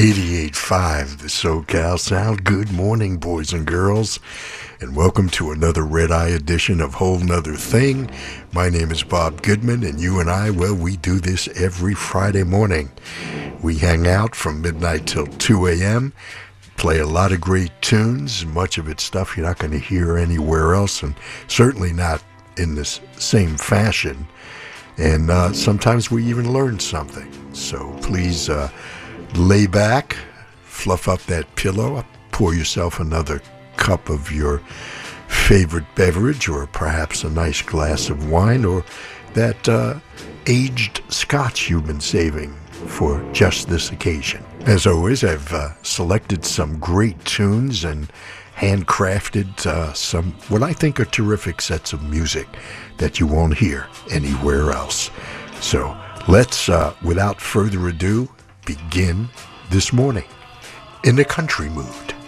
88.5 The SoCal Sound. Good morning, boys and girls, and welcome to another Red Eye edition of Whole Nother Thing. My name is Bob Goodman, and you and I, well, we do this every Friday morning. We hang out from midnight till 2 a.m., play a lot of great tunes, much of it stuff you're not going to hear anywhere else, and certainly not in this same fashion. And uh, sometimes we even learn something. So please, uh, lay back, fluff up that pillow, pour yourself another cup of your favorite beverage, or perhaps a nice glass of wine, or that uh, aged scotch you've been saving for just this occasion. As always, I've uh, selected some great tunes and handcrafted uh, some what I think are terrific sets of music that you won't hear anywhere else. So let's, uh, without further ado, begin this morning in a country mood.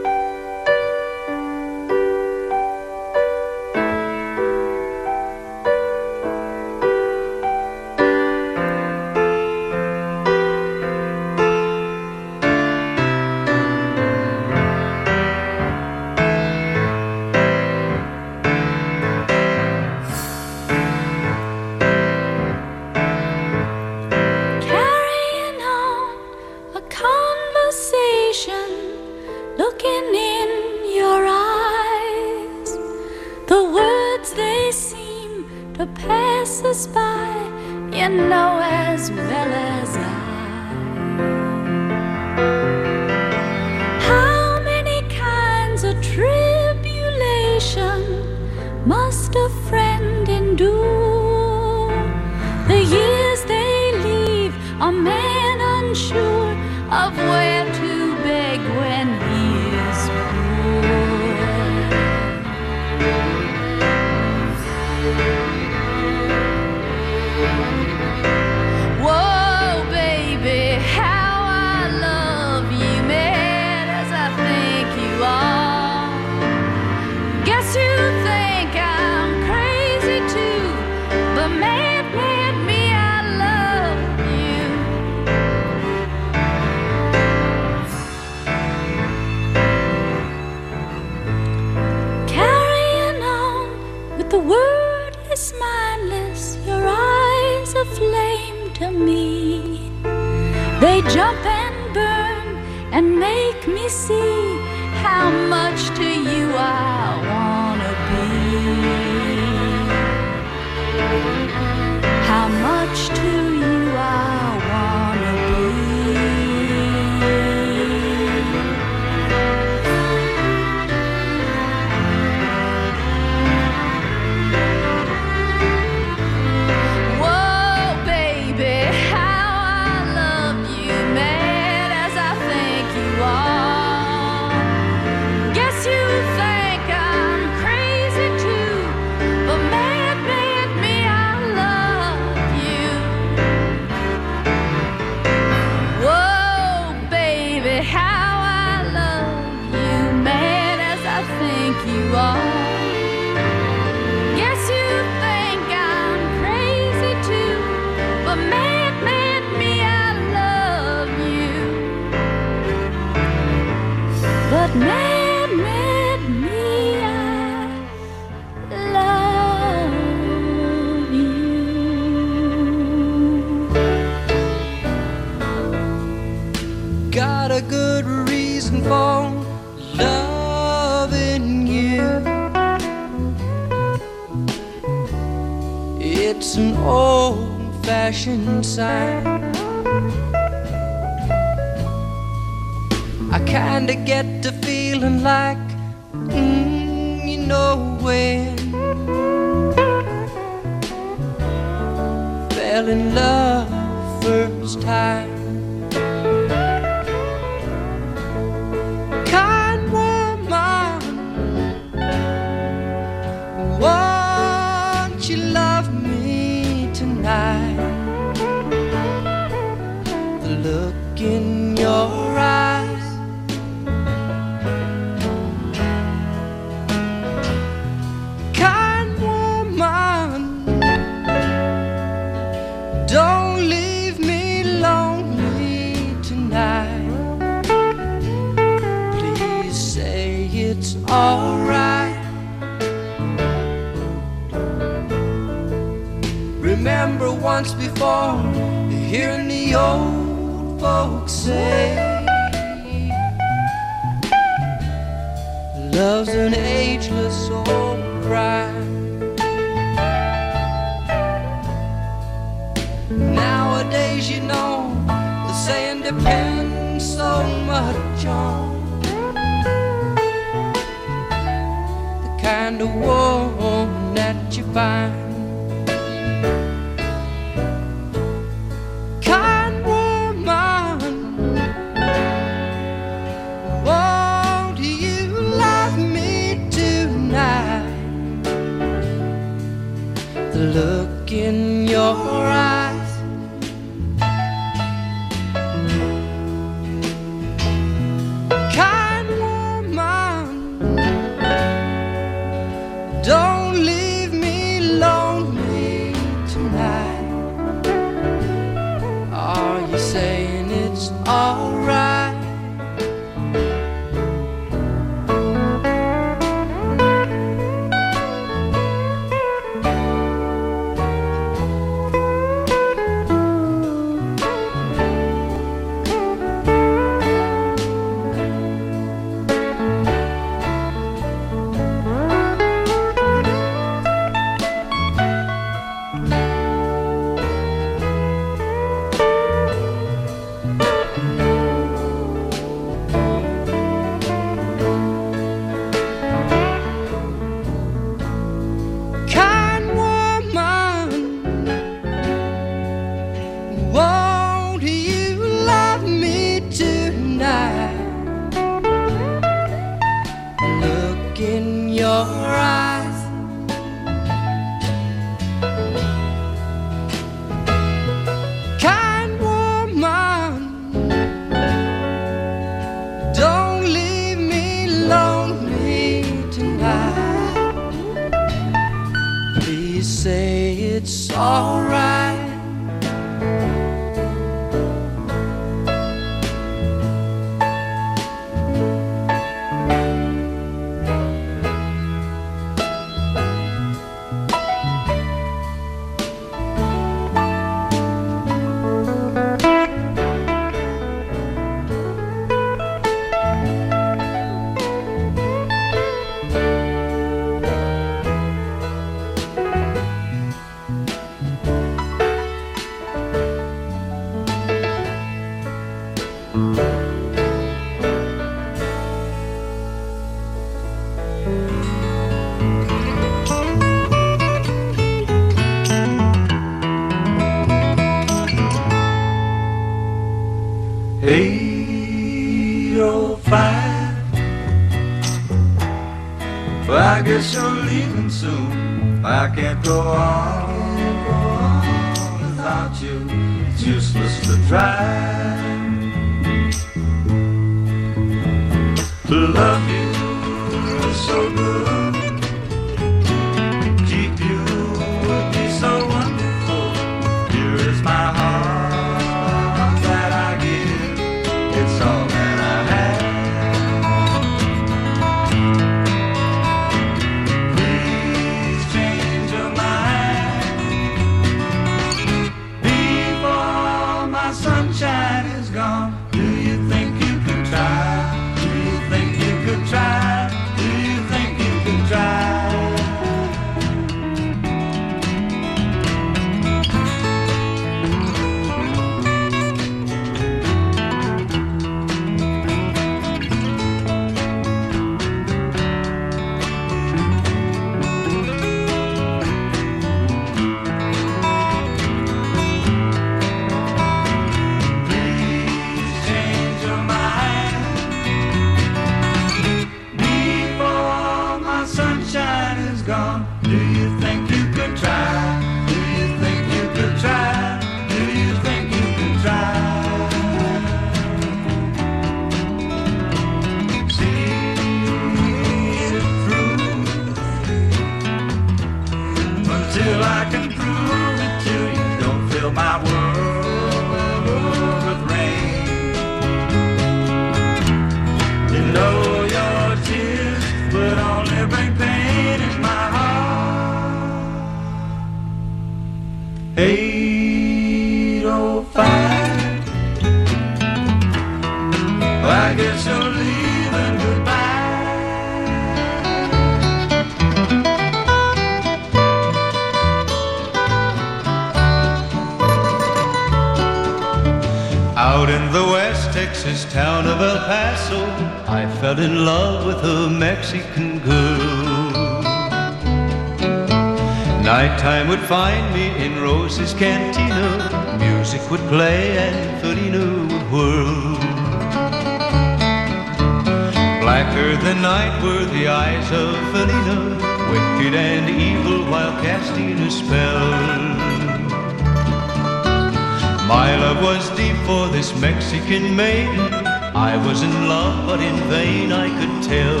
I could tell.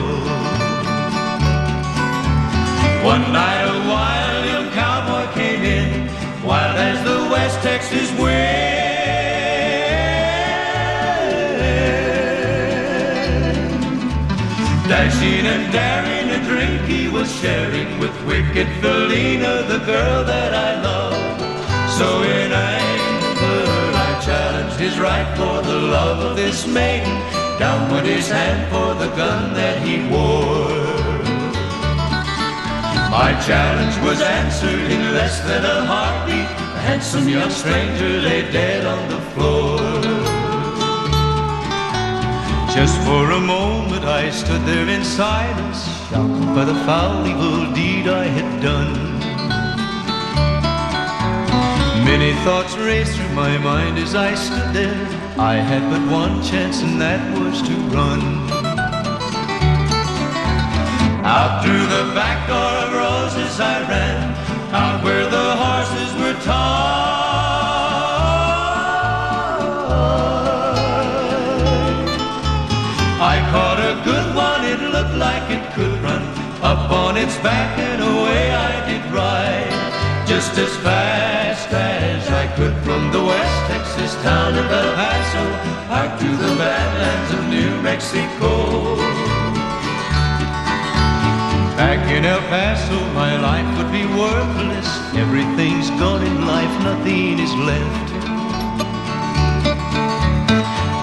One night a wild young cowboy came in, wild as the West Texas wind. Dashing and daring, a drink he was sharing with wicked Felina, the girl that I love. So in anger, I challenged his right for the love of this maiden. Down went his hand for the gun that he wore. My challenge was answered in less than a heartbeat. A handsome young stranger lay dead on the floor. Just for a moment I stood there in silence, shocked by the foul evil deed I had done. Many thoughts raced through my mind as I stood there. I had but one chance, and that was to run. Out through the back door of roses I ran, out where the horses were tied. I caught a good one, it looked like it could run. Up on its back and away I did ride, just as fast as I could from the Texas town of El Paso, out to the badlands of New Mexico. Back in El Paso, my life would be worthless. Everything's gone in life, nothing is left.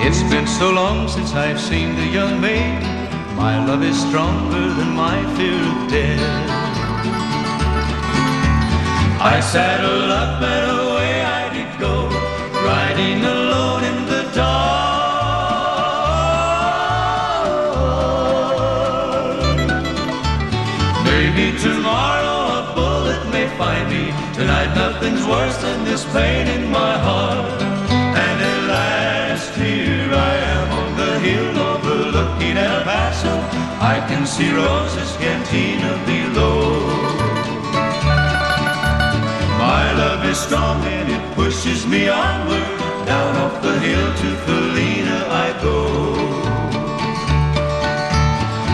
It's been so long since I've seen the young maid. My love is stronger than my fear of death. I saddled up and riding alone in the dark. Maybe tomorrow a bullet may find me. Tonight nothing's worse than this pain in my heart. And at last here I am on the hill overlooking El Paso. I can see Rose's cantina below. My love is strong and it pushes me onward. Down off the hill to Felina I go.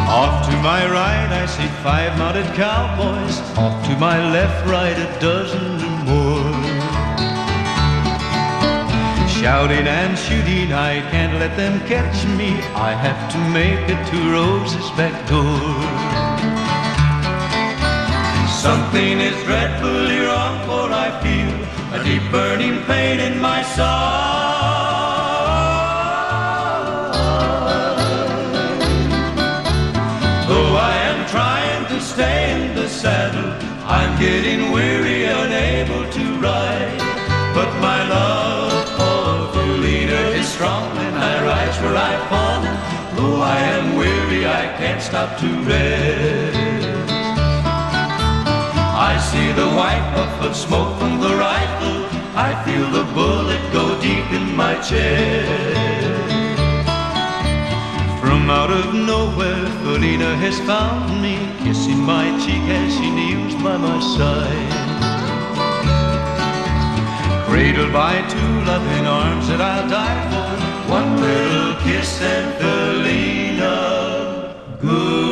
Off to my right I see five mounted cowboys. Off to my left, right a dozen or more. Shouting and shooting, I can't let them catch me. I have to make it to Rose's back door. Something is dreadfully deep burning pain in my soul. Though I am trying to stay in the saddle, I'm getting weary, unable to ride. But my love for Felina is strong, and I rise where I've fallen. Though I am weary, I can't stop to rest. I see the white puff of smoke from the rifle. I feel the bullet go deep in my chest. From out of nowhere, Felina has found me, kissing my cheek as she kneels by my side. Cradled by two loving arms that I'll die for, one little kiss and Felina, goodbye.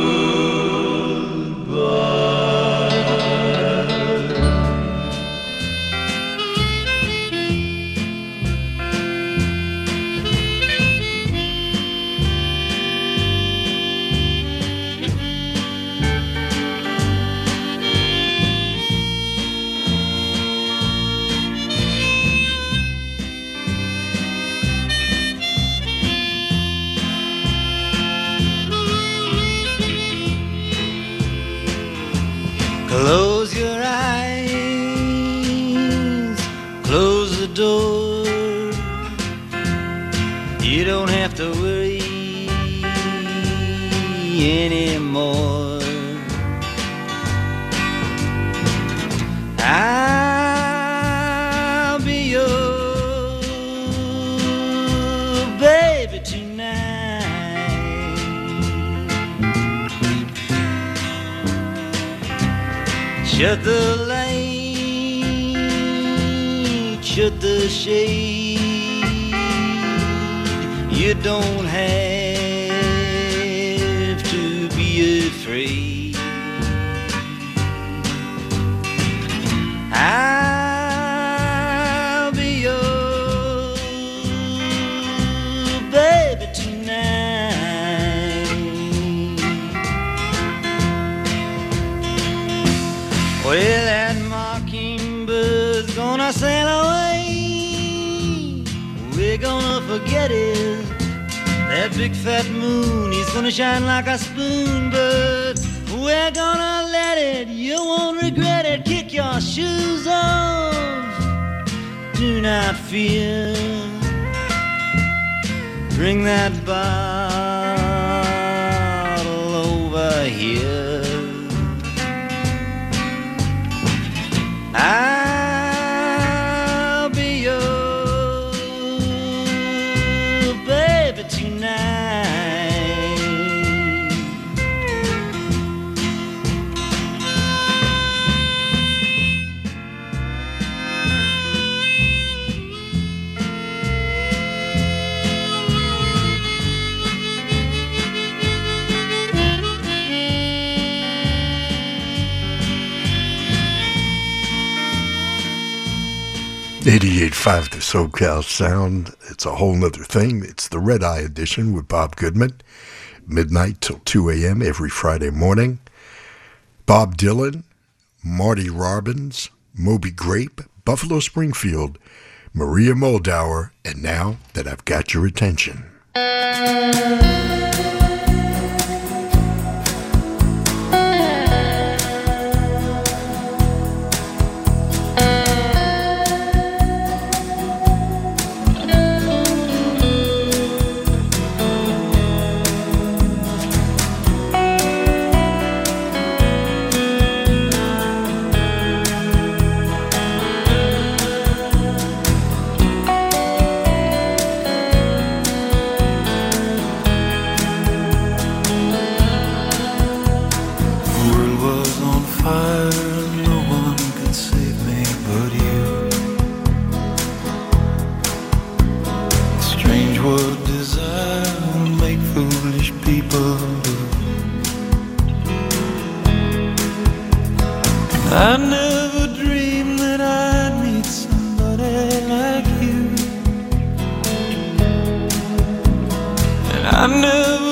SoCal Sound. It's a whole nother thing. It's the Red Eye Edition with Bob Goodman, midnight till 2 a.m. every Friday morning. Bob Dylan, Marty Robbins, Moby Grape, Buffalo Springfield, Maria Muldaur, and now that I've got your attention. I knew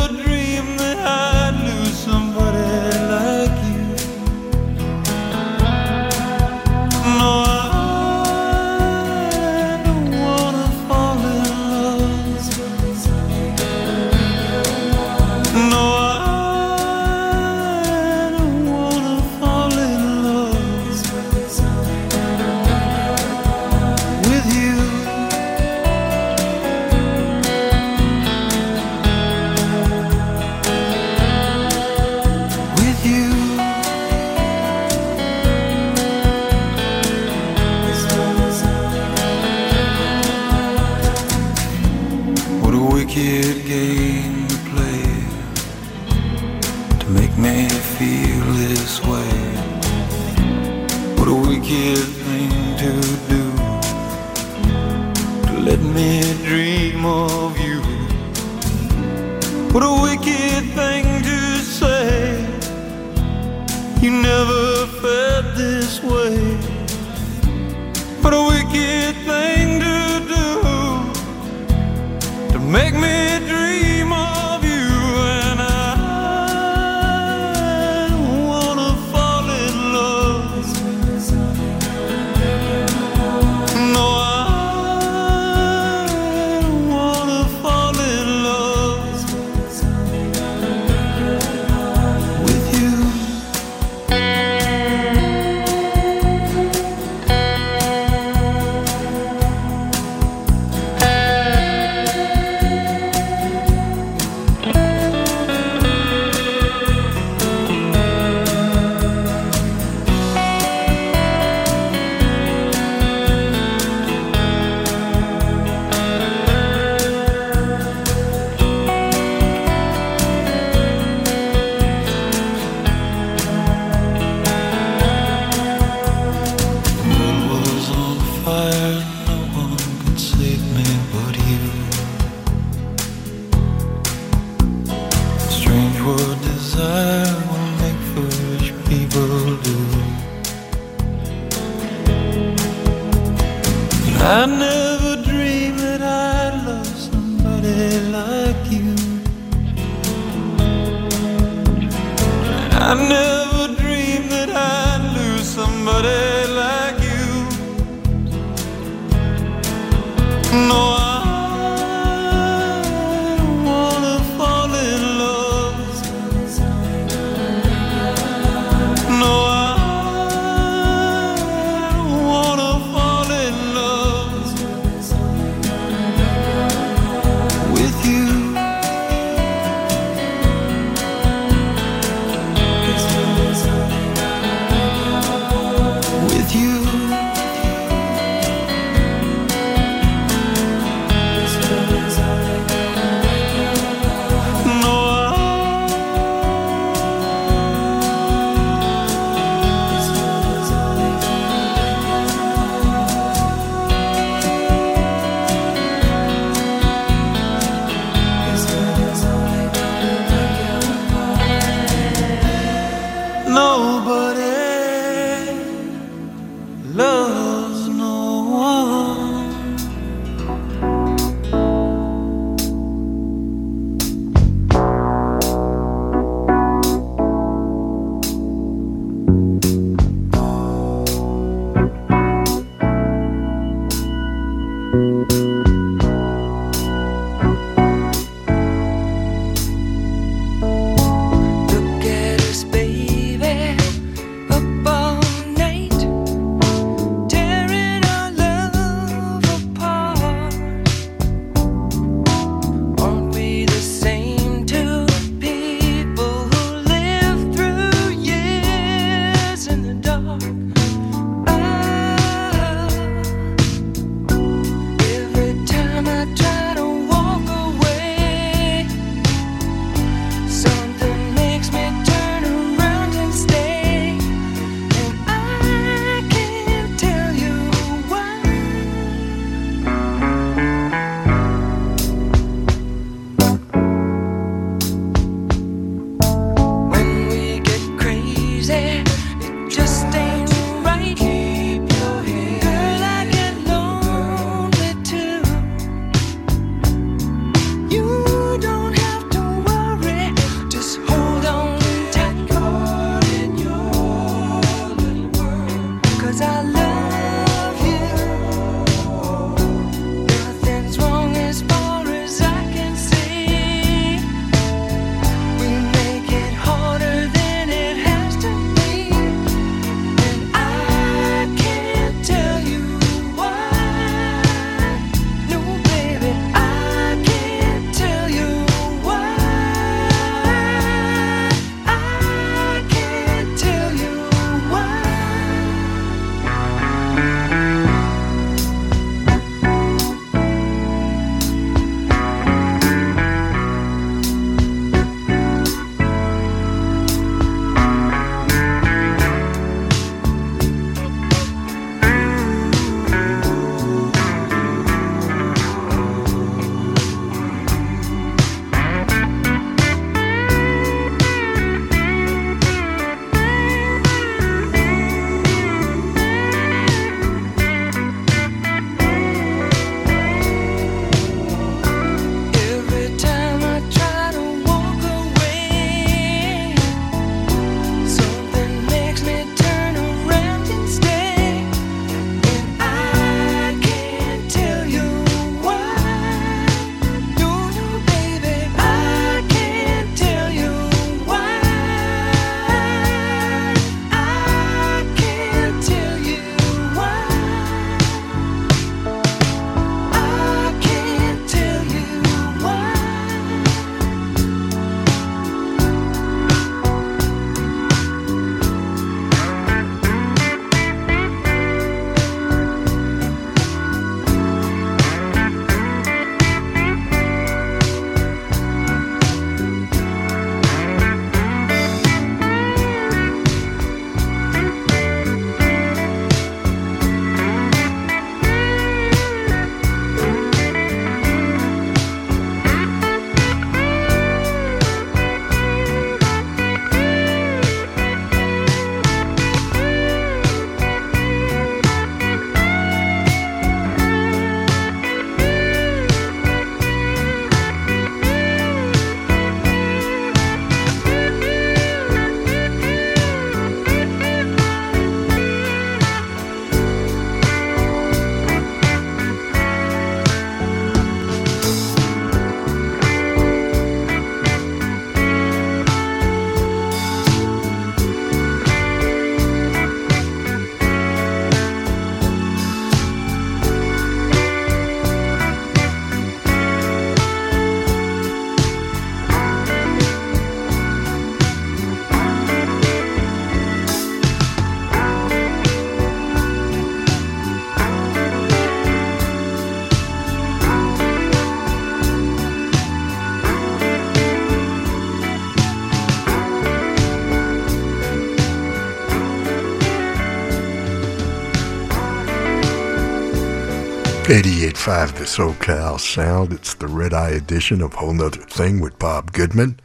88.5 The SoCal Sound. It's the Red Eye edition of Whole 'Nuther Thing with Bob Goodman.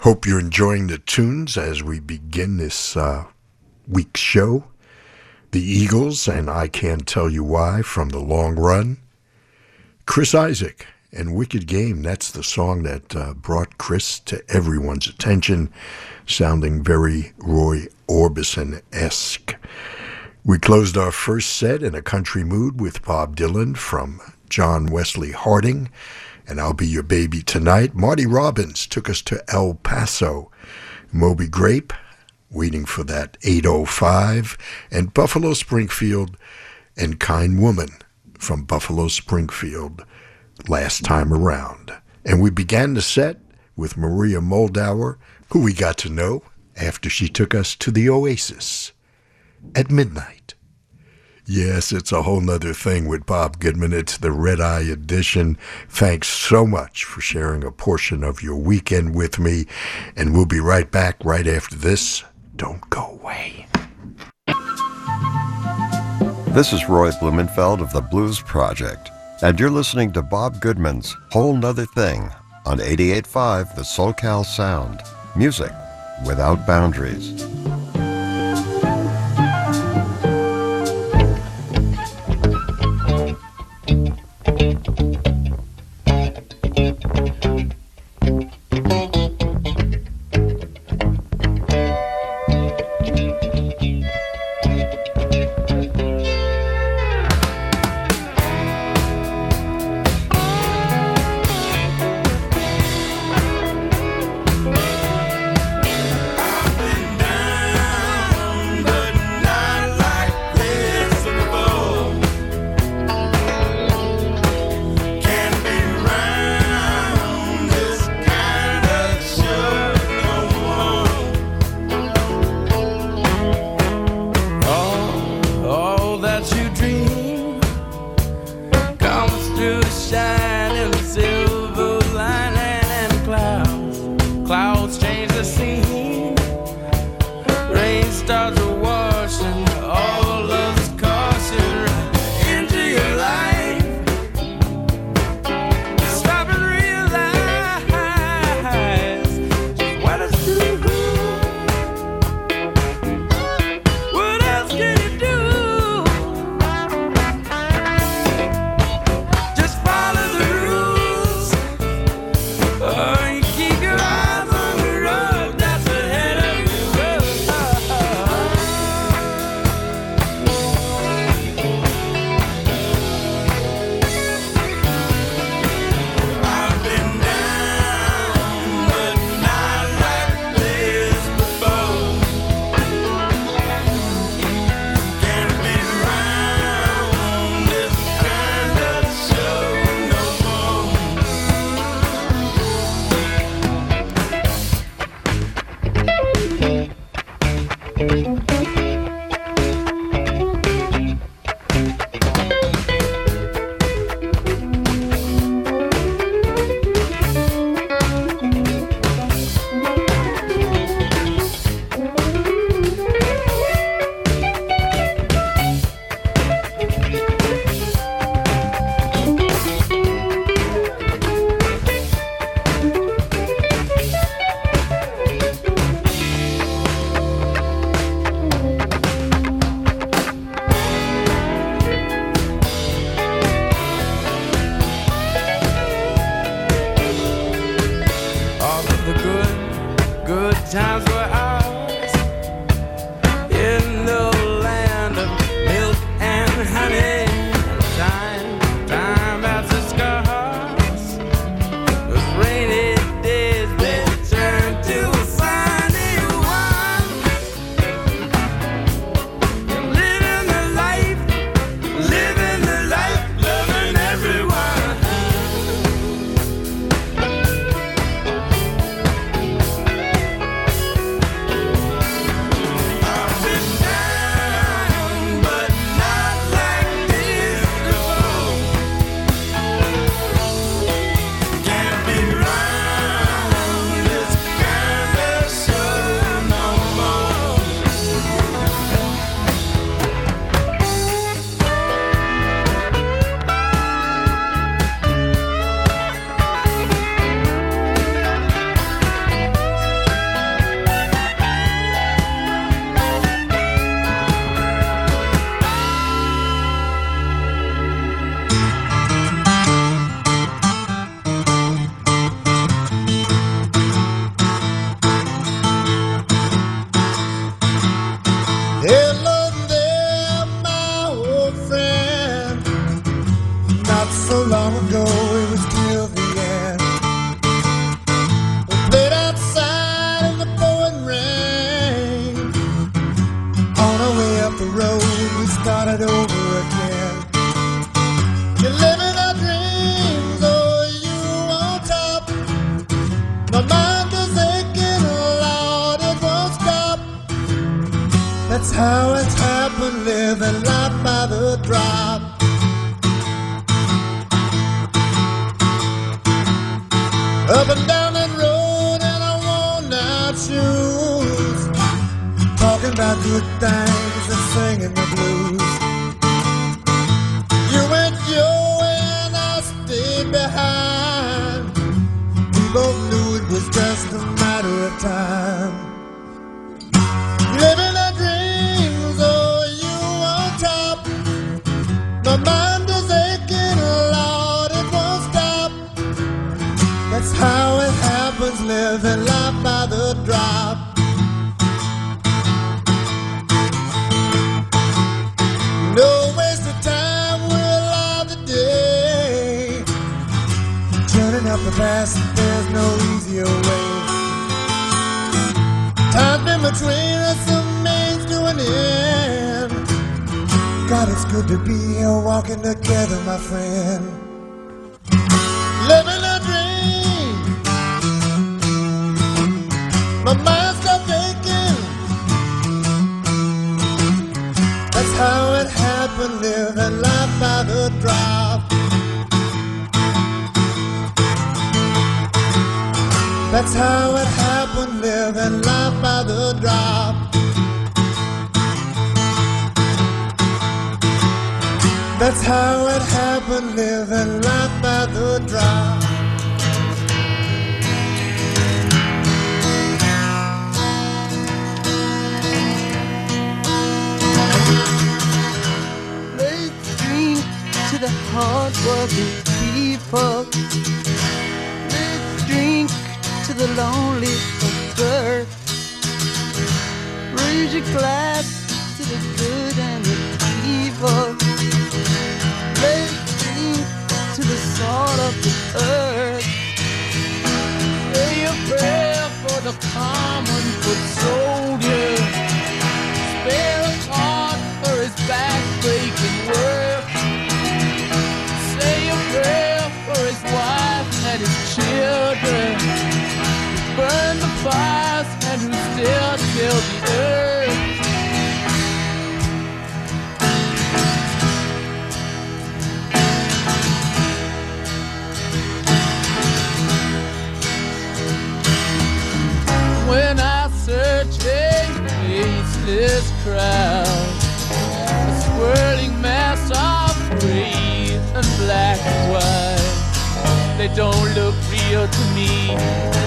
Hope you're enjoying the tunes as we begin this uh, week's show. The Eagles and I Can't Tell You Why from the long run. Chris Isaak and Wicked Game. That's the song that uh, brought Chris to everyone's attention, sounding very Roy Orbison esque. We closed our first set in a country mood with Bob Dylan from John Wesley Harding and I'll Be Your Baby Tonight. Marty Robbins took us to El Paso. Moby Grape, waiting for that 805, and Buffalo Springfield and Kind Woman from Buffalo Springfield last time around. And we began the set with Maria Muldaur, who we got to know after she took us to the Oasis at midnight. Yes, it's a whole nother thing with Bob Goodman. It's the Red Eye edition. Thanks so much for sharing a portion of your weekend with me. And we'll be right back right after this. Don't go away. This is Roy Blumenfeld of the Blues Project, and you're listening to Bob Goodman's Whole Nother Thing on 88.5 The SoCal Sound. Music without boundaries. Turning up the past, there's no easier way. Time's been between us, means to an end. God, it's good to be here walking together, my friend. Living a dream. My mind stopped aching. That's how it happened, living life by the drop. That's how it happened, living life by the drop. That's how it happened, living life by the drop. Let's to the hard-working people. The lonely earth. Raise your glass to the good and the evil. Drink to the salt of the earth. Say a prayer for the common foot soldier. Spare a thought for his back-breaking work. Say faceless a swirling mass of gray and black and white, they don't look real to me.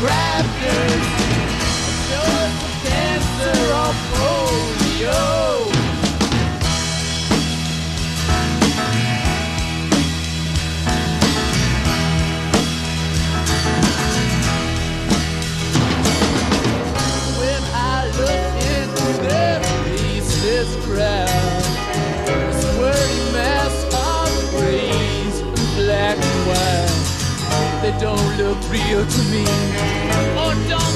Grafters. Just the cancer of polio. Don't look real to me. Or don't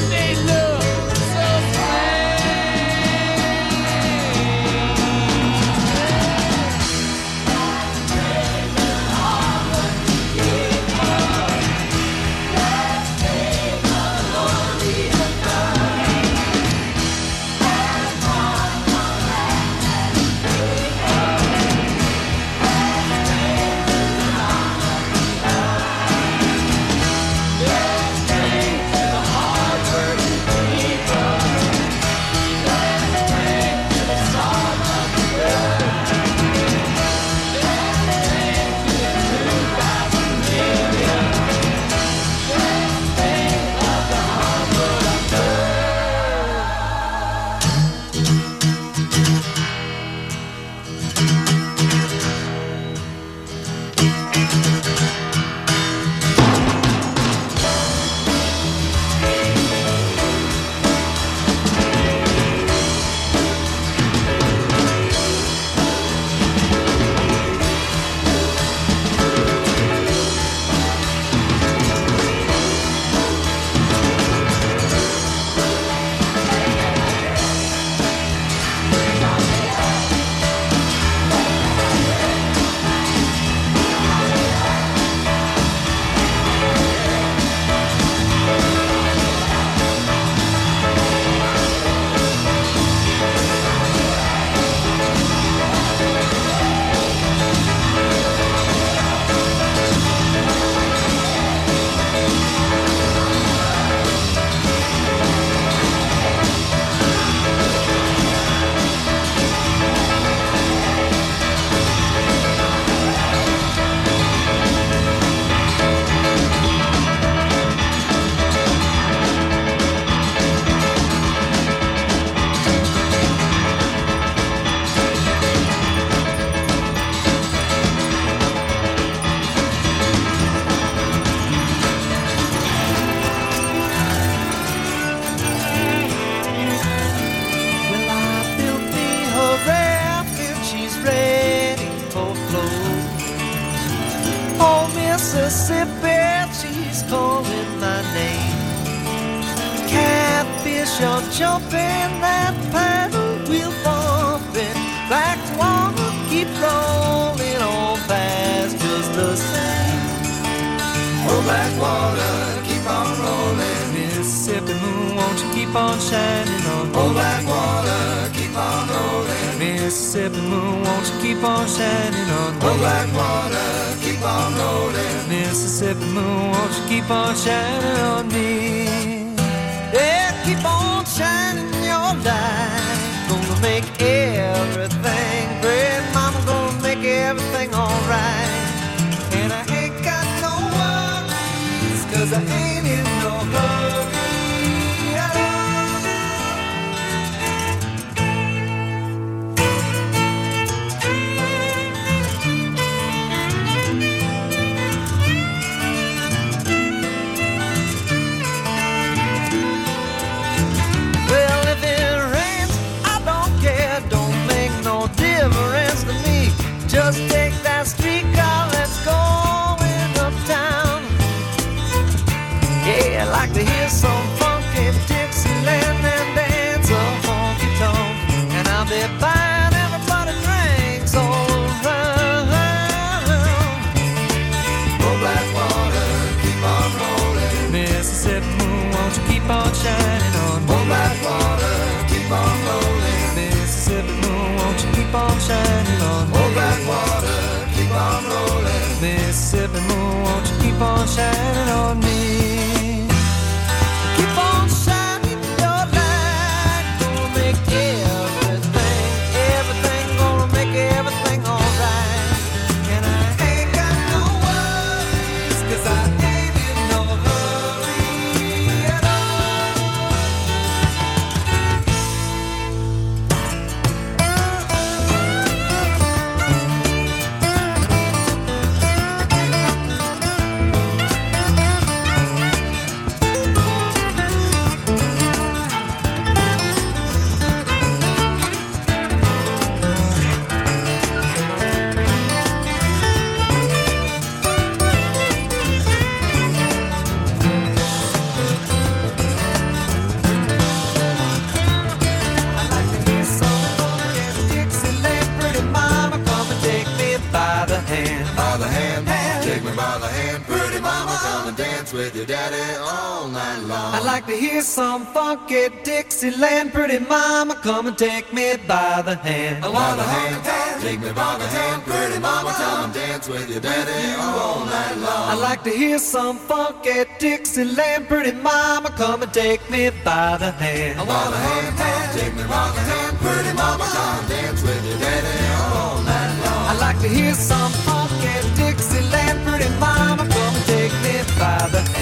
at Dixieland. Pretty mama, come and take me by the hand. I wanna hand, take me by the hand. Pretty mama, come and dance with your daddy you all night long. I like to hear some funk at Dixieland. Pretty mama, come and take me by the hand. I wanna hand, take me by the hand. Pretty mama, come and dance with your daddy all night long. I like to hear some funk at Dixieland. Pretty mama, come and take me by the hand.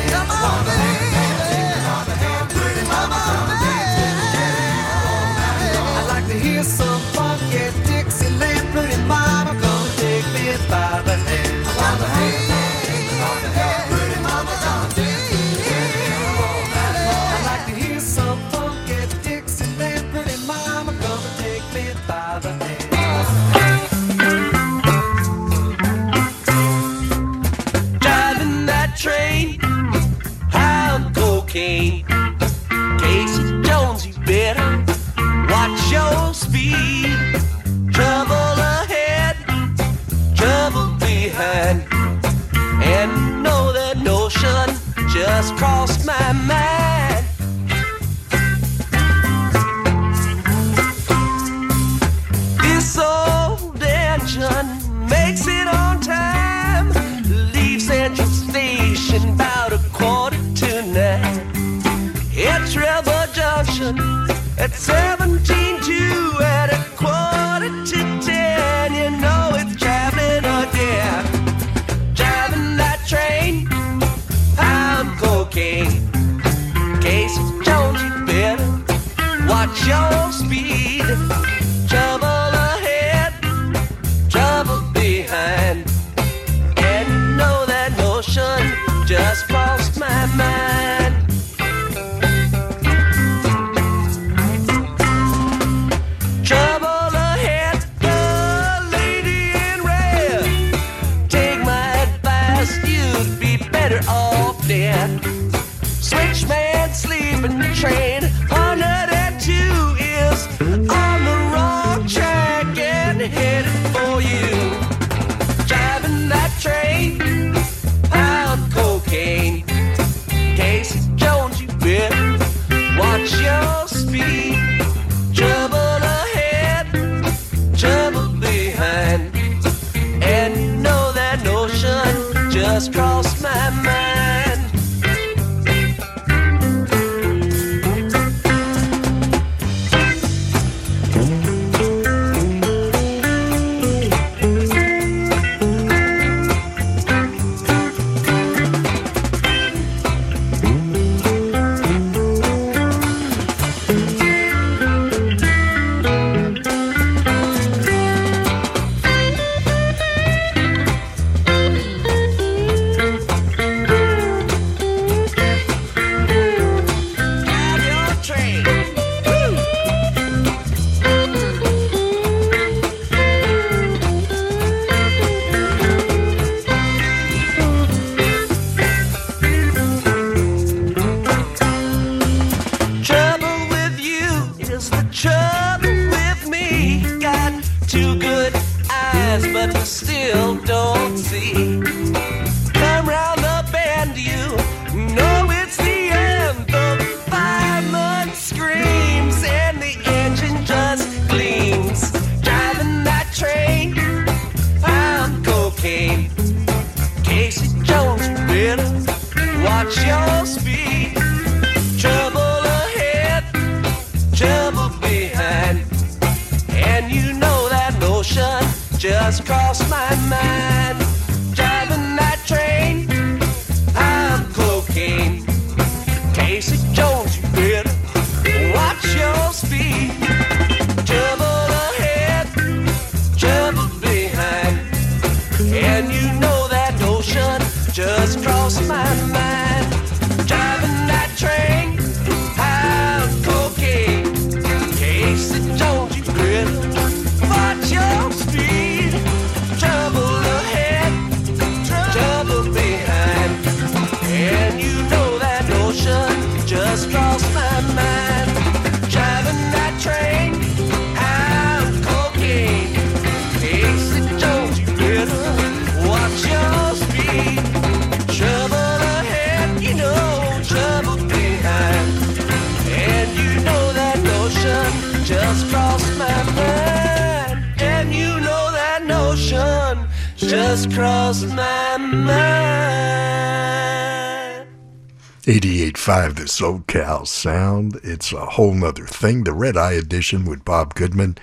SoCal Sound. It's a whole nother thing. The Red Eye Edition with Bob Goodman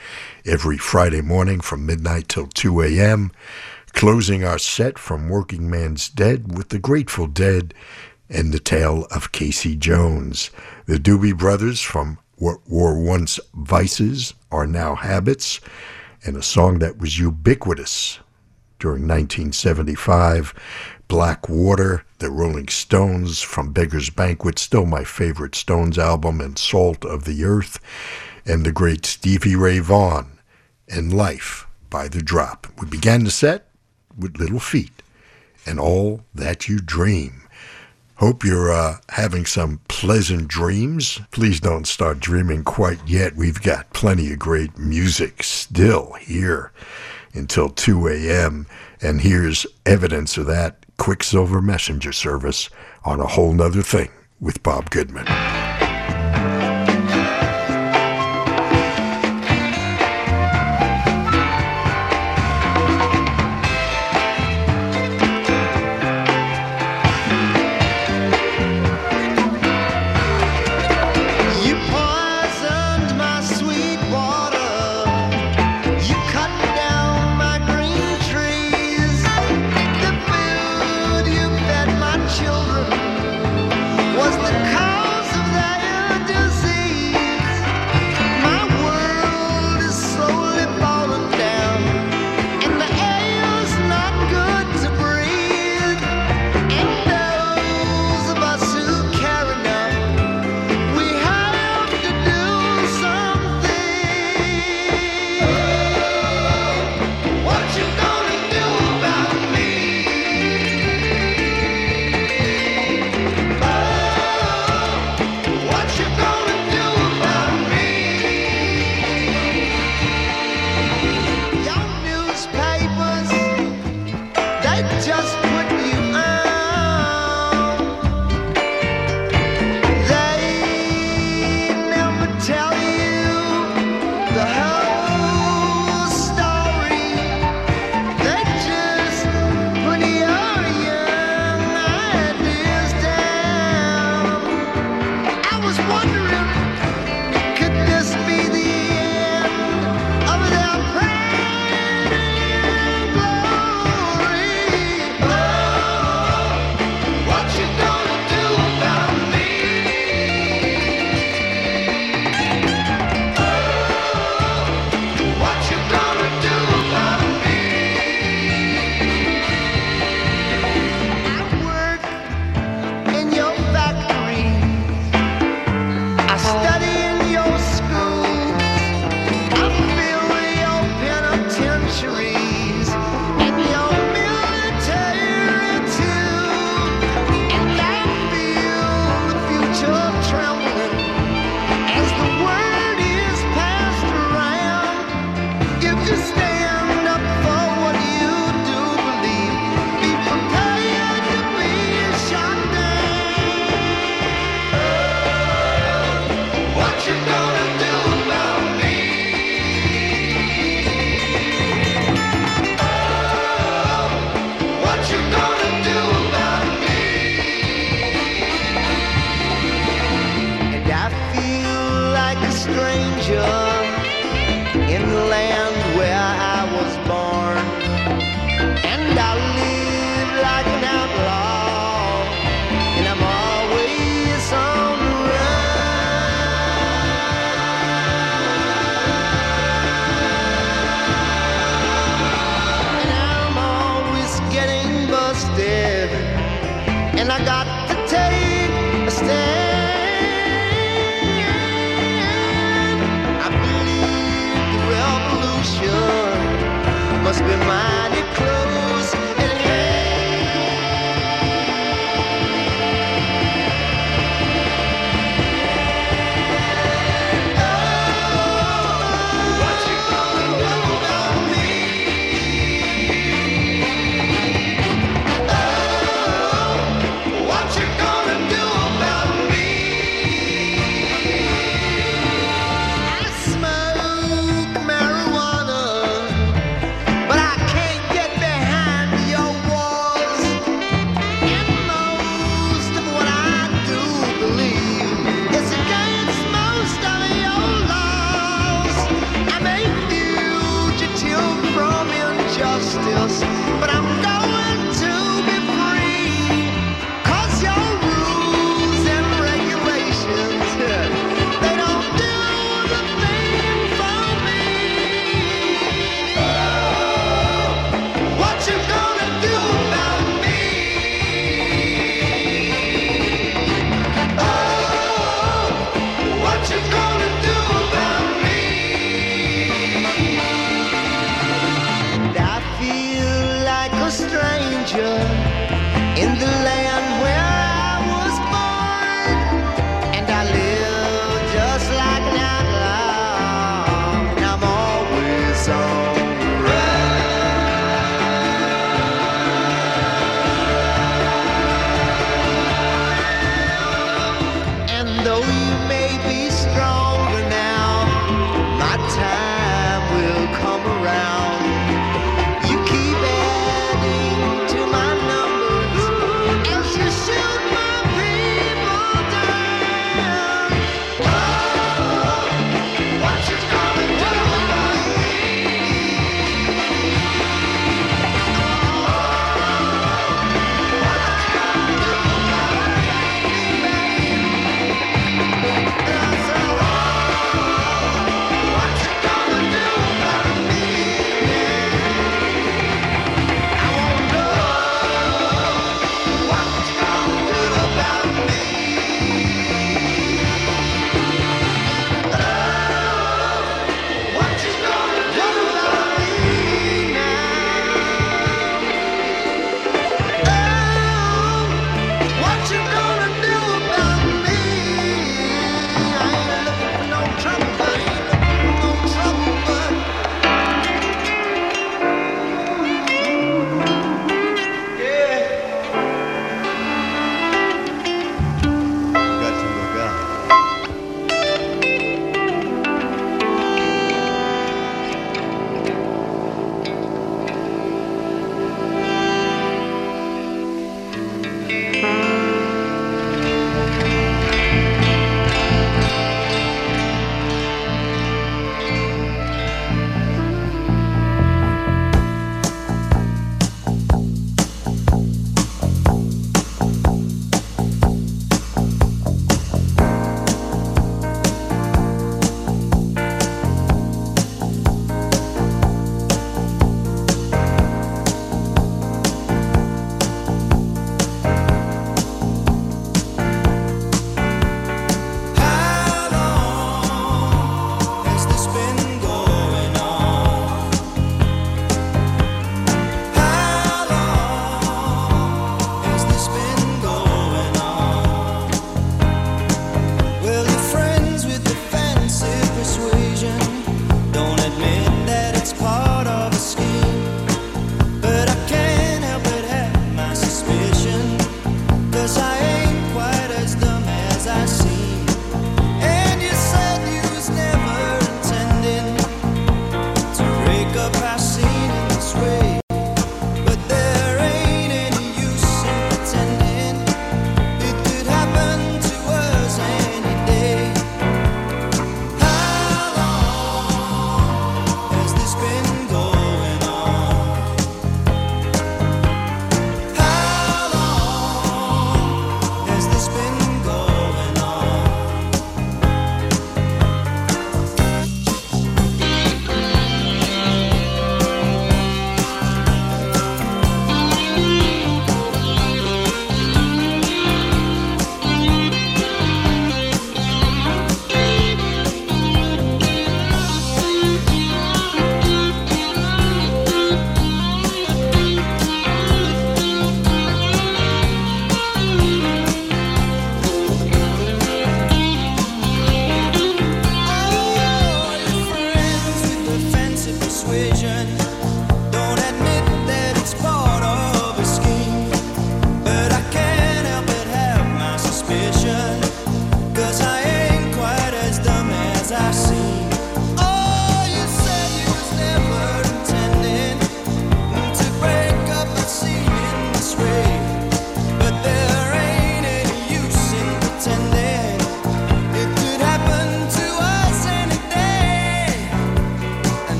every Friday morning from midnight till 2 a.m. Closing our set from Working Man's Dead with the Grateful Dead and the tale of Casey Jones. The Doobie Brothers from What Were Once Vices Are Now Habits and a song that was ubiquitous during 1975. Black Water, the Rolling Stones from Beggar's Banquet, still my favorite Stones album, and Salt of the Earth, and the great Stevie Ray Vaughan and Life by the Drop. We began the set with Little Feat and All That You Dream. Hope you're uh, having some pleasant dreams. Please don't start dreaming quite yet. We've got plenty of great music still here until 2 a.m. And here's evidence of that Quicksilver Messenger service on a whole nother thing with Bob Goodman.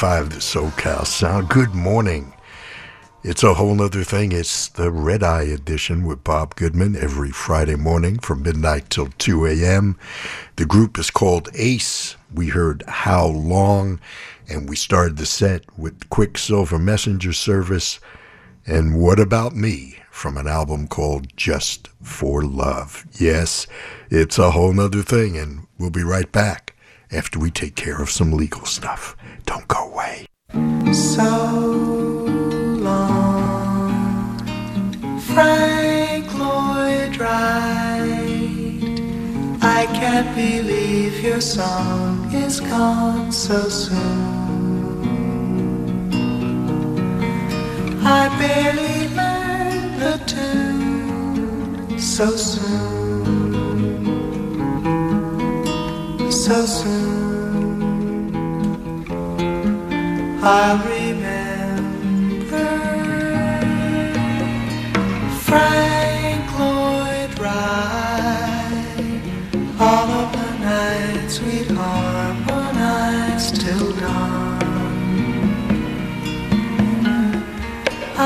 88.5, the SoCal Sound. Good morning. It's a whole other thing. It's the Red Eye Edition with Bob Goodman every Friday morning from midnight till 2 a.m. The group is called Ace. We heard How Long, and we started the set with Quicksilver Messenger Service and What About Me from an album called Just for Love. Yes, it's a whole other thing, and we'll be right back after we take care of some legal stuff. Don't go away. So long, Frank Lloyd Wright. I can't believe your song is gone so soon. I barely learned the tune so soon, so soon. I remember Frank Lloyd Wright. All of the nights we'd harmonize till dawn.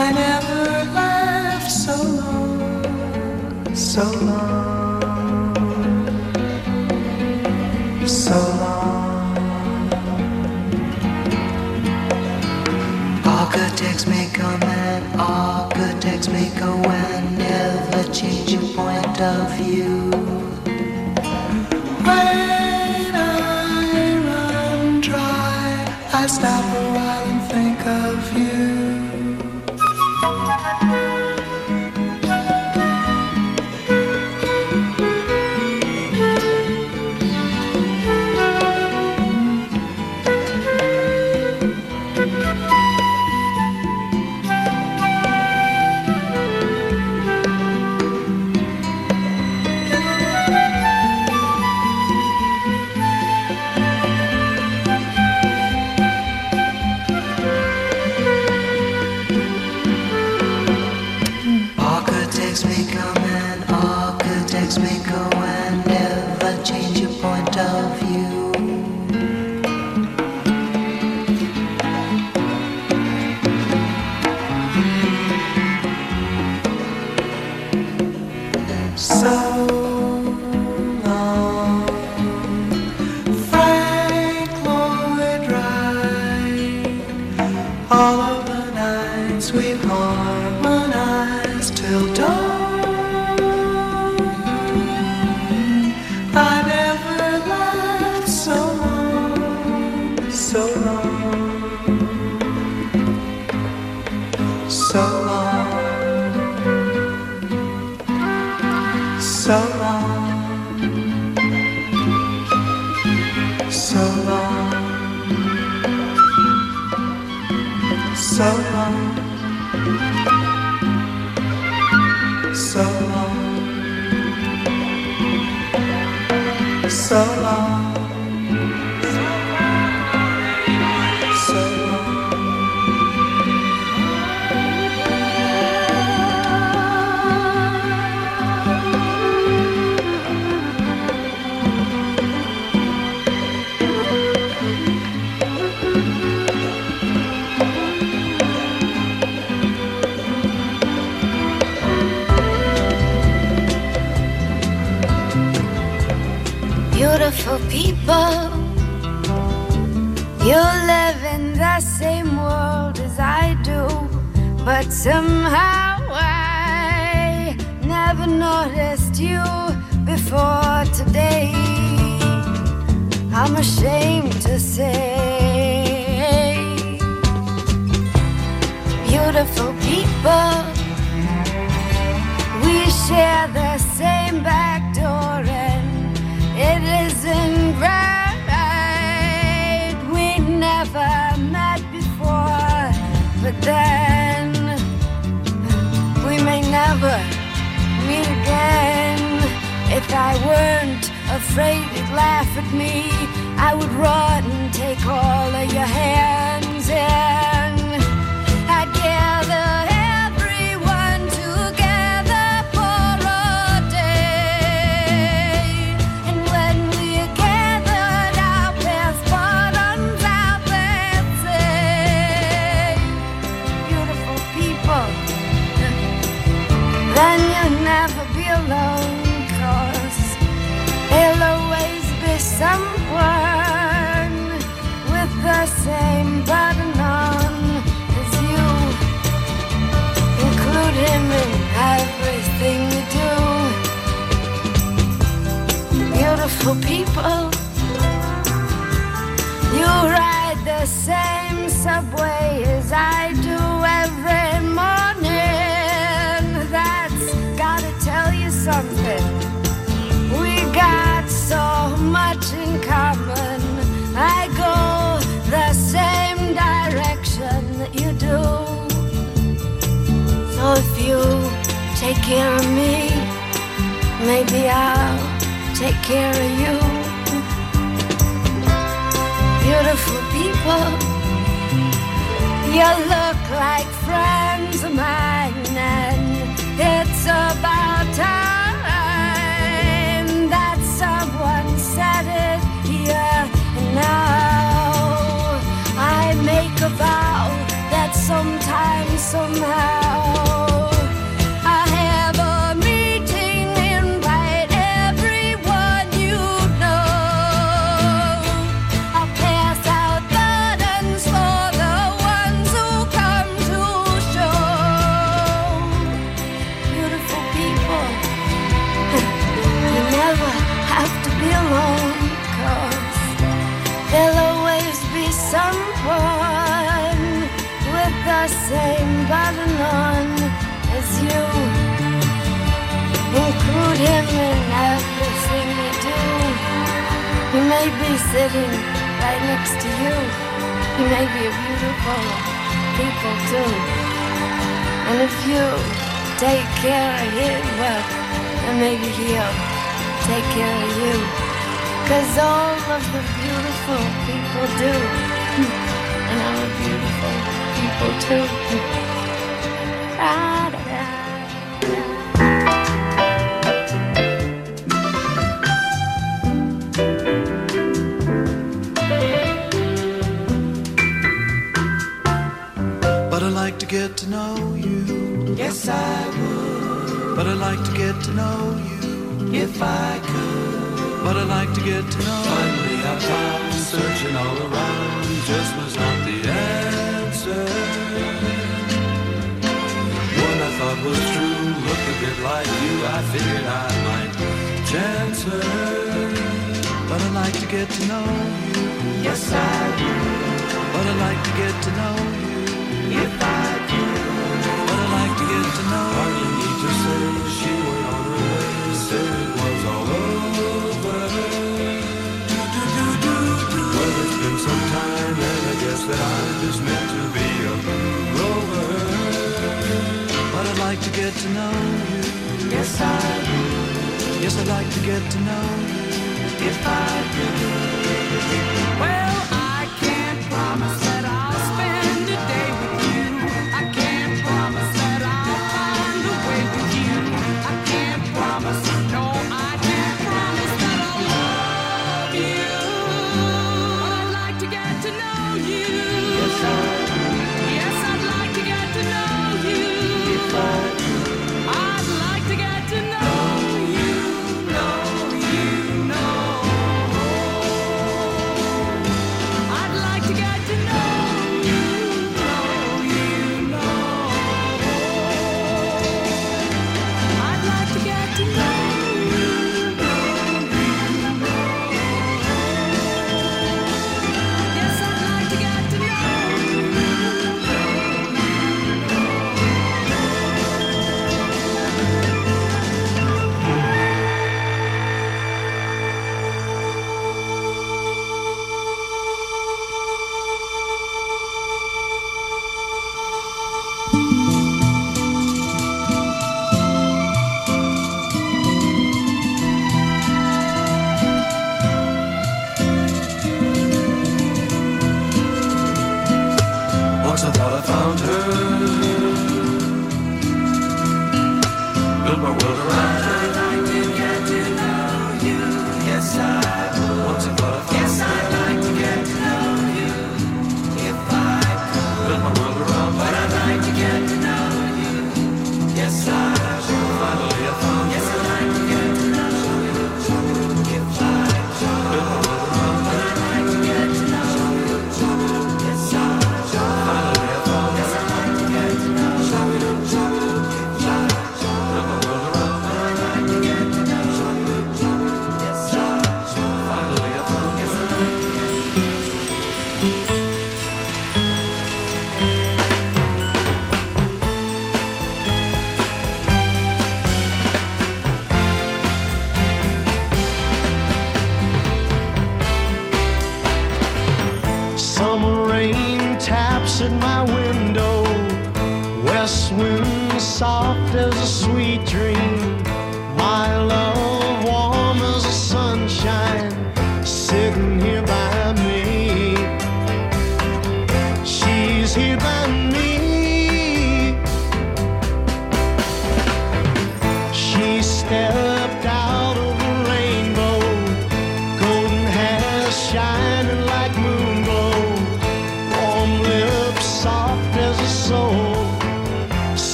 I never laughed so long, so long, Architects may come and architects may go and never change your point of view. Architects may sitting right next to you. You may be a beautiful people too. And if you take care of him, well, then maybe he'll take care of you. Cause all of the beautiful people do. And I'm a beautiful people too. I ah. know you if I could, but I'd like to get to know. Finally, I found, searching all around, just was not the answer. What I thought was true looked a bit like you. I figured I might chance her, but I'd like to get to know you. Yes, I would, but I'd like to get to know you if I could. But I'd like to get to know. Hardly need to say it was all over. Well, it's been some time, and I guess that I just meant to be a rover. But I'd like to get to know you. Yes, I would. Yes, I'd like to get to know you. If I could.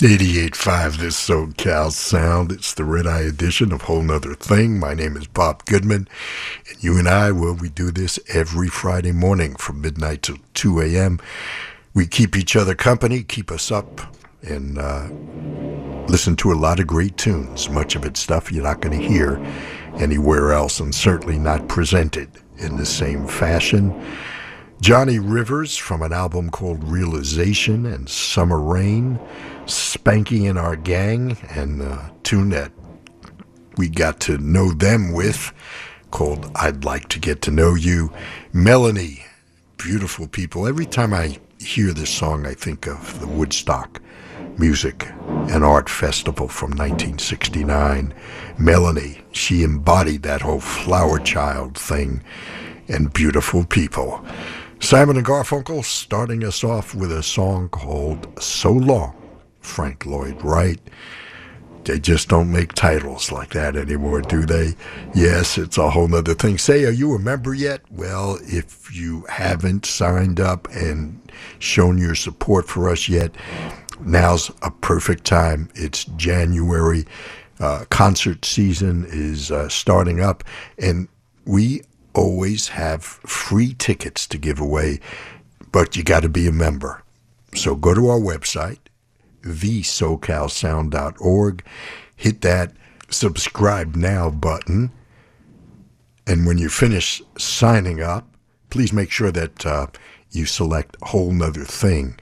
88.5 This SoCal Sound. It's the Red Eye edition of Whole 'Nuther Thing. My name is Bob Goodman, and you and I, well, we do this every Friday morning from midnight to 2 a.m. We keep each other company, keep us up, and uh, listen to a lot of great tunes. Much of it stuff you're not going to hear anywhere else, and certainly not presented in the same fashion. Johnny Rivers from an album called Realization and Summer Rain. Spanky and Our Gang, and a tune that we got to know them with called I'd Like to Get to Know You. Melanie, beautiful people. Every time I hear this song, I think of the Woodstock Music and Art Festival from 1969. Melanie, she embodied that whole flower child thing and beautiful people. Simon and Garfunkel starting us off with a song called So Long, Frank Lloyd Wright. They just don't make titles like that anymore, do they? Yes, it's a whole nother thing. Say, are you a member yet? Well, if you haven't signed up and shown your support for us yet, now's a perfect time. It's January. Uh, concert season is uh, starting up, and we always have free tickets to give away, but you got to be a member. So go to our website, thesocalsound.org, hit that subscribe now button, and when you finish signing up, please make sure that uh, you select a Whole 'Nuther Thing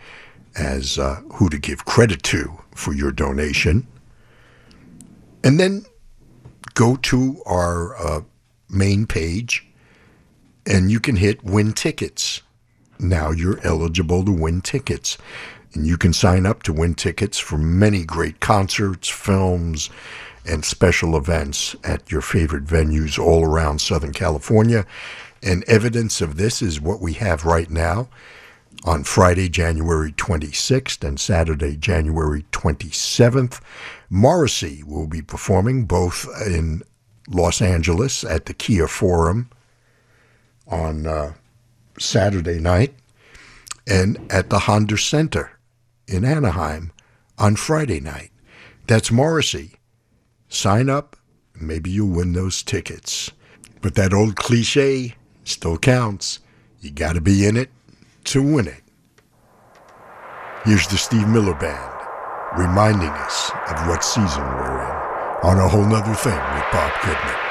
as uh, who to give credit to for your donation. And then go to our uh, main page and you can hit win tickets. Now you're eligible to win tickets. And you can sign up to win tickets for many great concerts, films, and special events at your favorite venues all around Southern California. And evidence of this is what we have right now. On Friday, January 26th and Saturday, January 27th, Morrissey will be performing both in Los Angeles at the Kia Forum on uh, Saturday night and at the Honda Center in Anaheim on Friday night. That's Morrissey. Sign up, maybe you'll win those tickets. But that old cliche still counts. You got to be in it to win it. Here's the Steve Miller Band reminding us of what season we're in on a whole nother thing with Bob Goodman.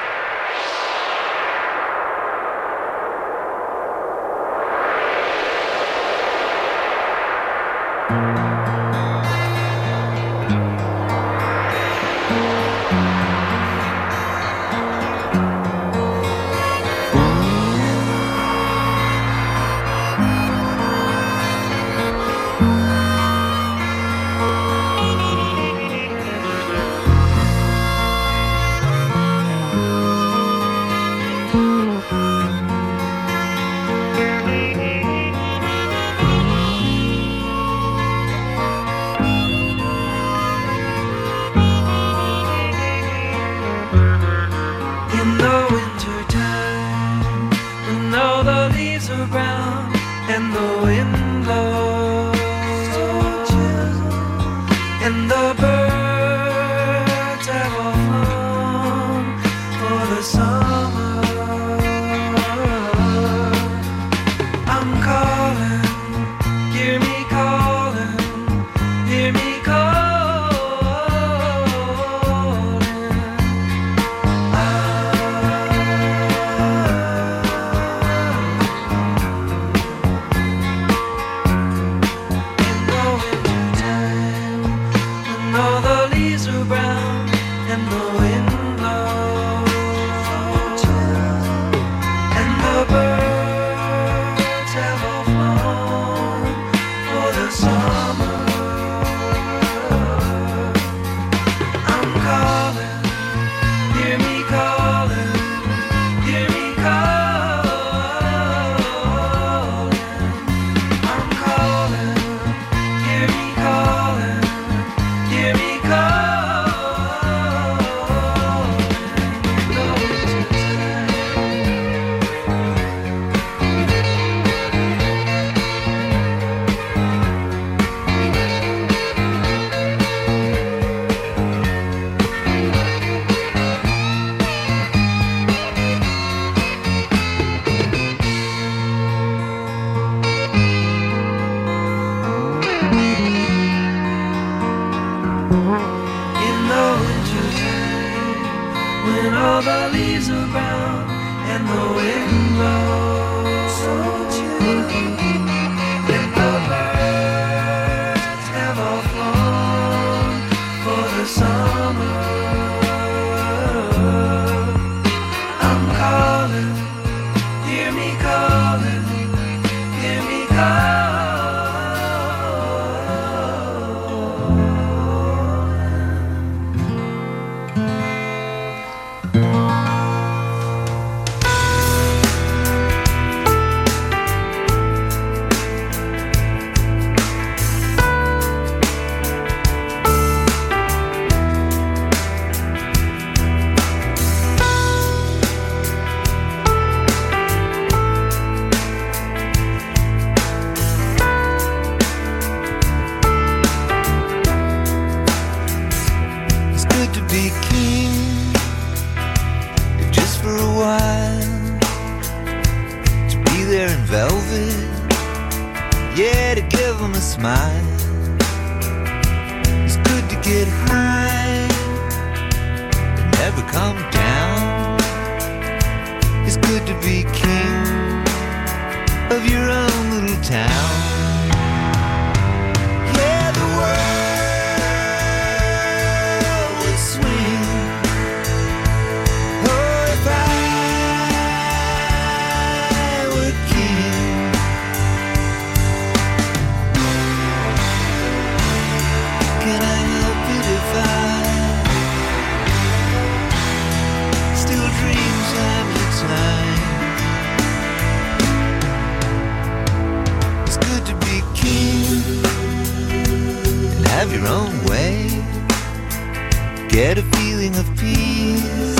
get a feeling of peace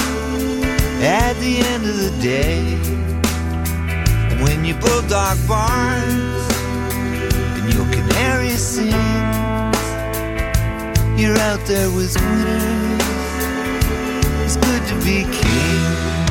at the end of the day. And when your bulldog barks and your canary sings, you're out there with winners. It's good to be king.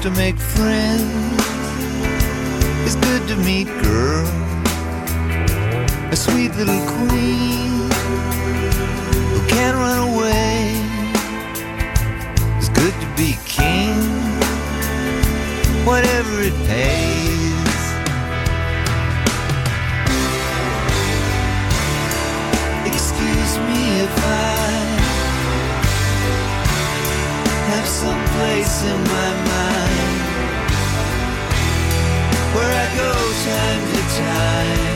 To make friends. It's good to meet girl, a sweet little queen who can't run away. It's good to be king, whatever it pays. Excuse me if I have some place in my mind where I go time to time.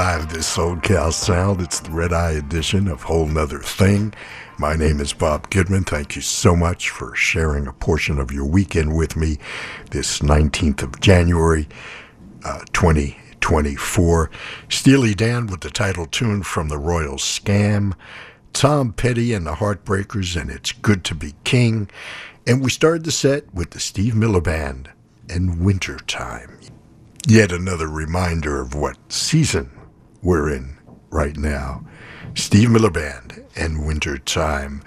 88.5 This SoCal Sound. It's the Red Eye edition of Whole 'Nuther Thing. My name is Bob Goodman. Thank you so much for sharing a portion of your weekend with me this 19th of January, uh, 2024. Steely Dan with the title tune from the Royal Scam. Tom Petty and the Heartbreakers and It's Good to Be King. And we started the set with the Steve Miller Band and Wintertime. Yet another reminder of what season we're in right now. Steve Miller Band and Winter Time.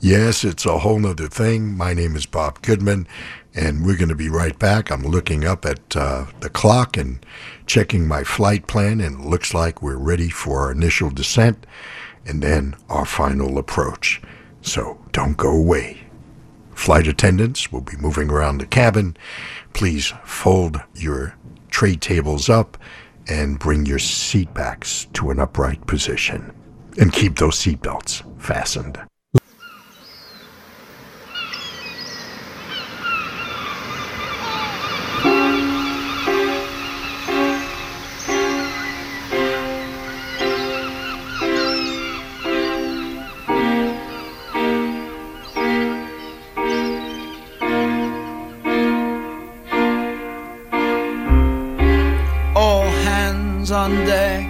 Yes, it's a whole nother thing. My name is Bob Goodman, and we're going to be right back. I'm looking up at uh, the clock and checking my flight plan, and it looks like we're ready for our initial descent and then our final approach. So don't go away. Flight attendants will be moving around the cabin. Please fold your tray tables up and bring your seat backs to an upright position. And keep those seat belts fastened. Hands on deck.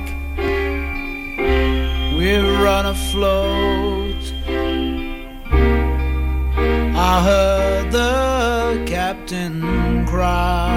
We're run afloat. I heard the captain cry.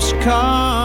Ships come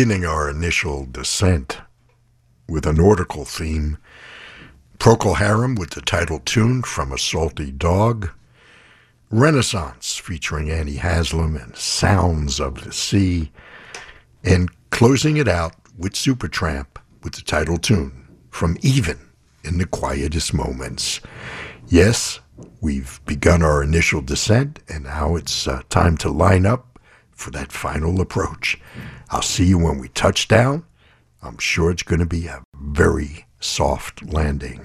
Beginning our initial descent with a nautical theme, Procol Harum with the title tune from A Salty Dog, Renaissance featuring Annie Haslam and Sounds of the Sea, and closing it out with Supertramp with the title tune from Even in the Quietest Moments. Yes, we've begun our initial descent, and now it's uh, time to line up for that final approach. I'll see you when we touch down. I'm sure it's going to be a very soft landing.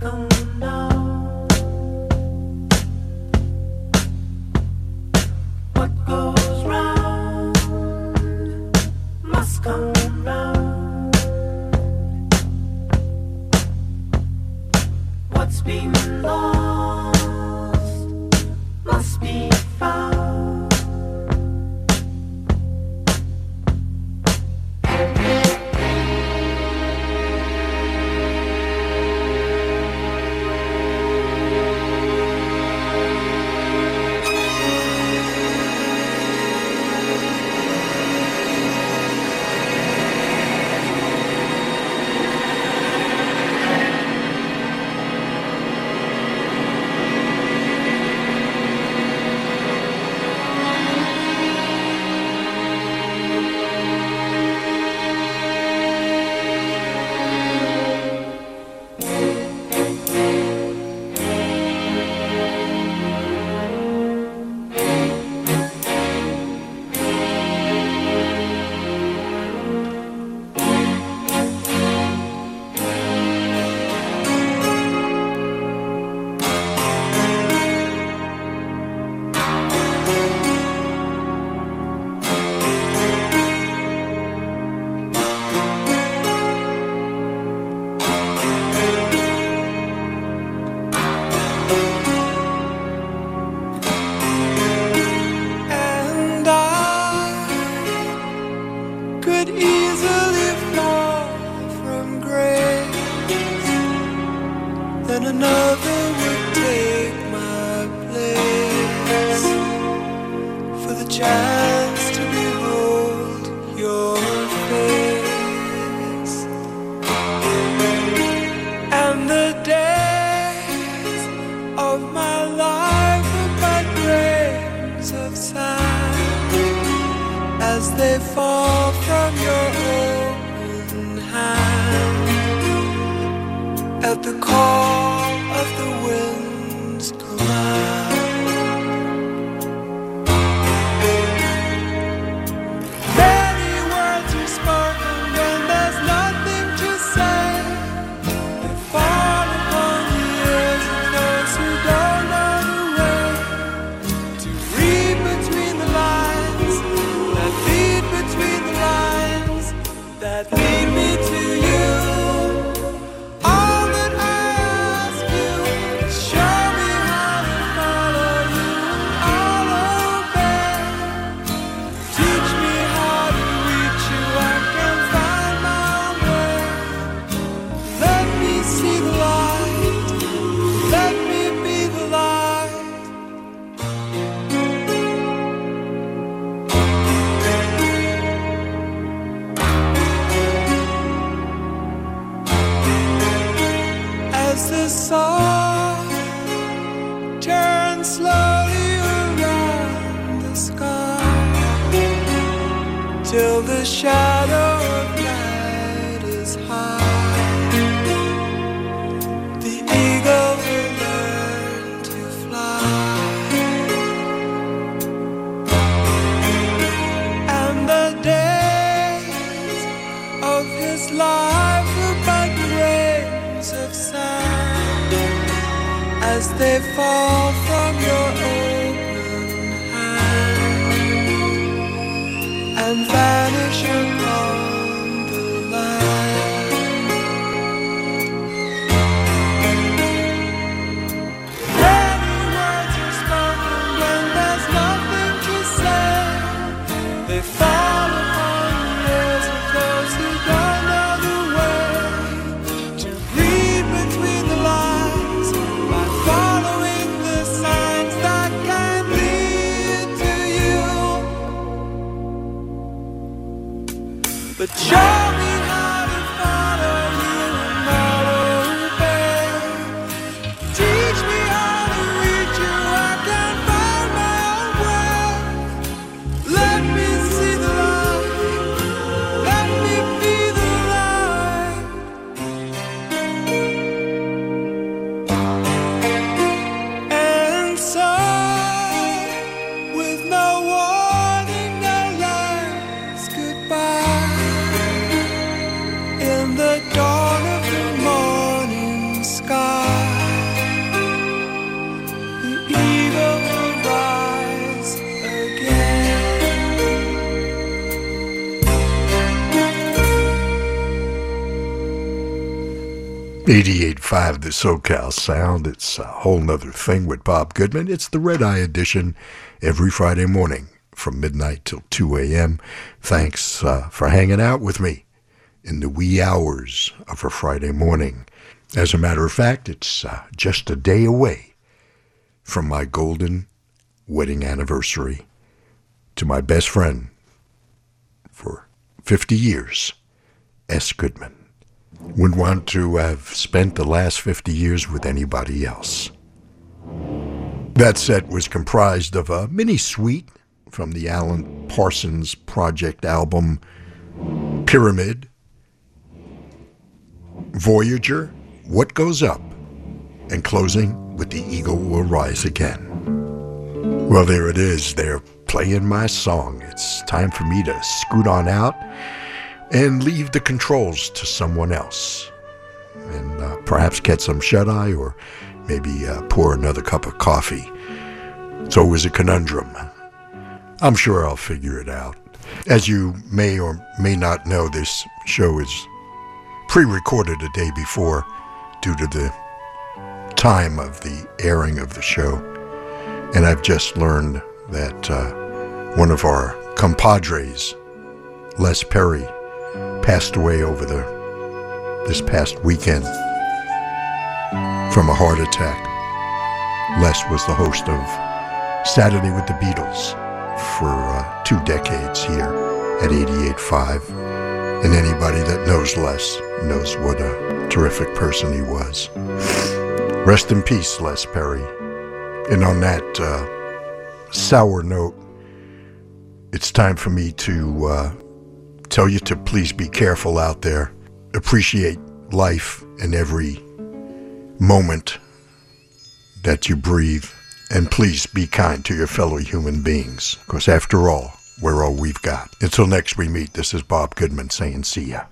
on the night. As they fall from your open hand. And vanish 88.5 The SoCal Sound. It's a whole nother thing with Bob Goodman. It's the Red Eye edition every Friday morning from midnight till 2 a.m. Thanks uh, for hanging out with me in the wee hours of a Friday morning. As a matter of fact, it's uh, just a day away from my golden wedding anniversary to my best friend for 50 years, S. Goodman. Wouldn't want to have spent the last 50 years with anybody else. That set was comprised of a mini suite from the Alan Parsons Project album Pyramid, Voyager, What Goes Up, and closing with The Eagle Will Rise Again. Well, there it is. They're playing my song. It's time for me to scoot on out and leave the controls to someone else. And uh, perhaps get some shut eye or maybe uh, pour another cup of coffee. It's always a conundrum. I'm sure I'll figure it out. As you may or may not know, this show is pre recorded a day before due to the time of the airing of the show. And I've just learned that uh, one of our compadres, Les Perry, passed away over the this past weekend from a heart attack. Les was the host of Saturday with the Beatles for uh, two decades here at 88.5. And anybody that knows Les knows what a terrific person he was. Rest in peace, Les Perry. And on that uh, sour note, it's time for me to uh, tell you to please be careful out there. Appreciate life and every moment that you breathe. And please be kind to your fellow human beings, because after all, we're all we've got. Until next we meet, this is Bob Goodman saying see ya.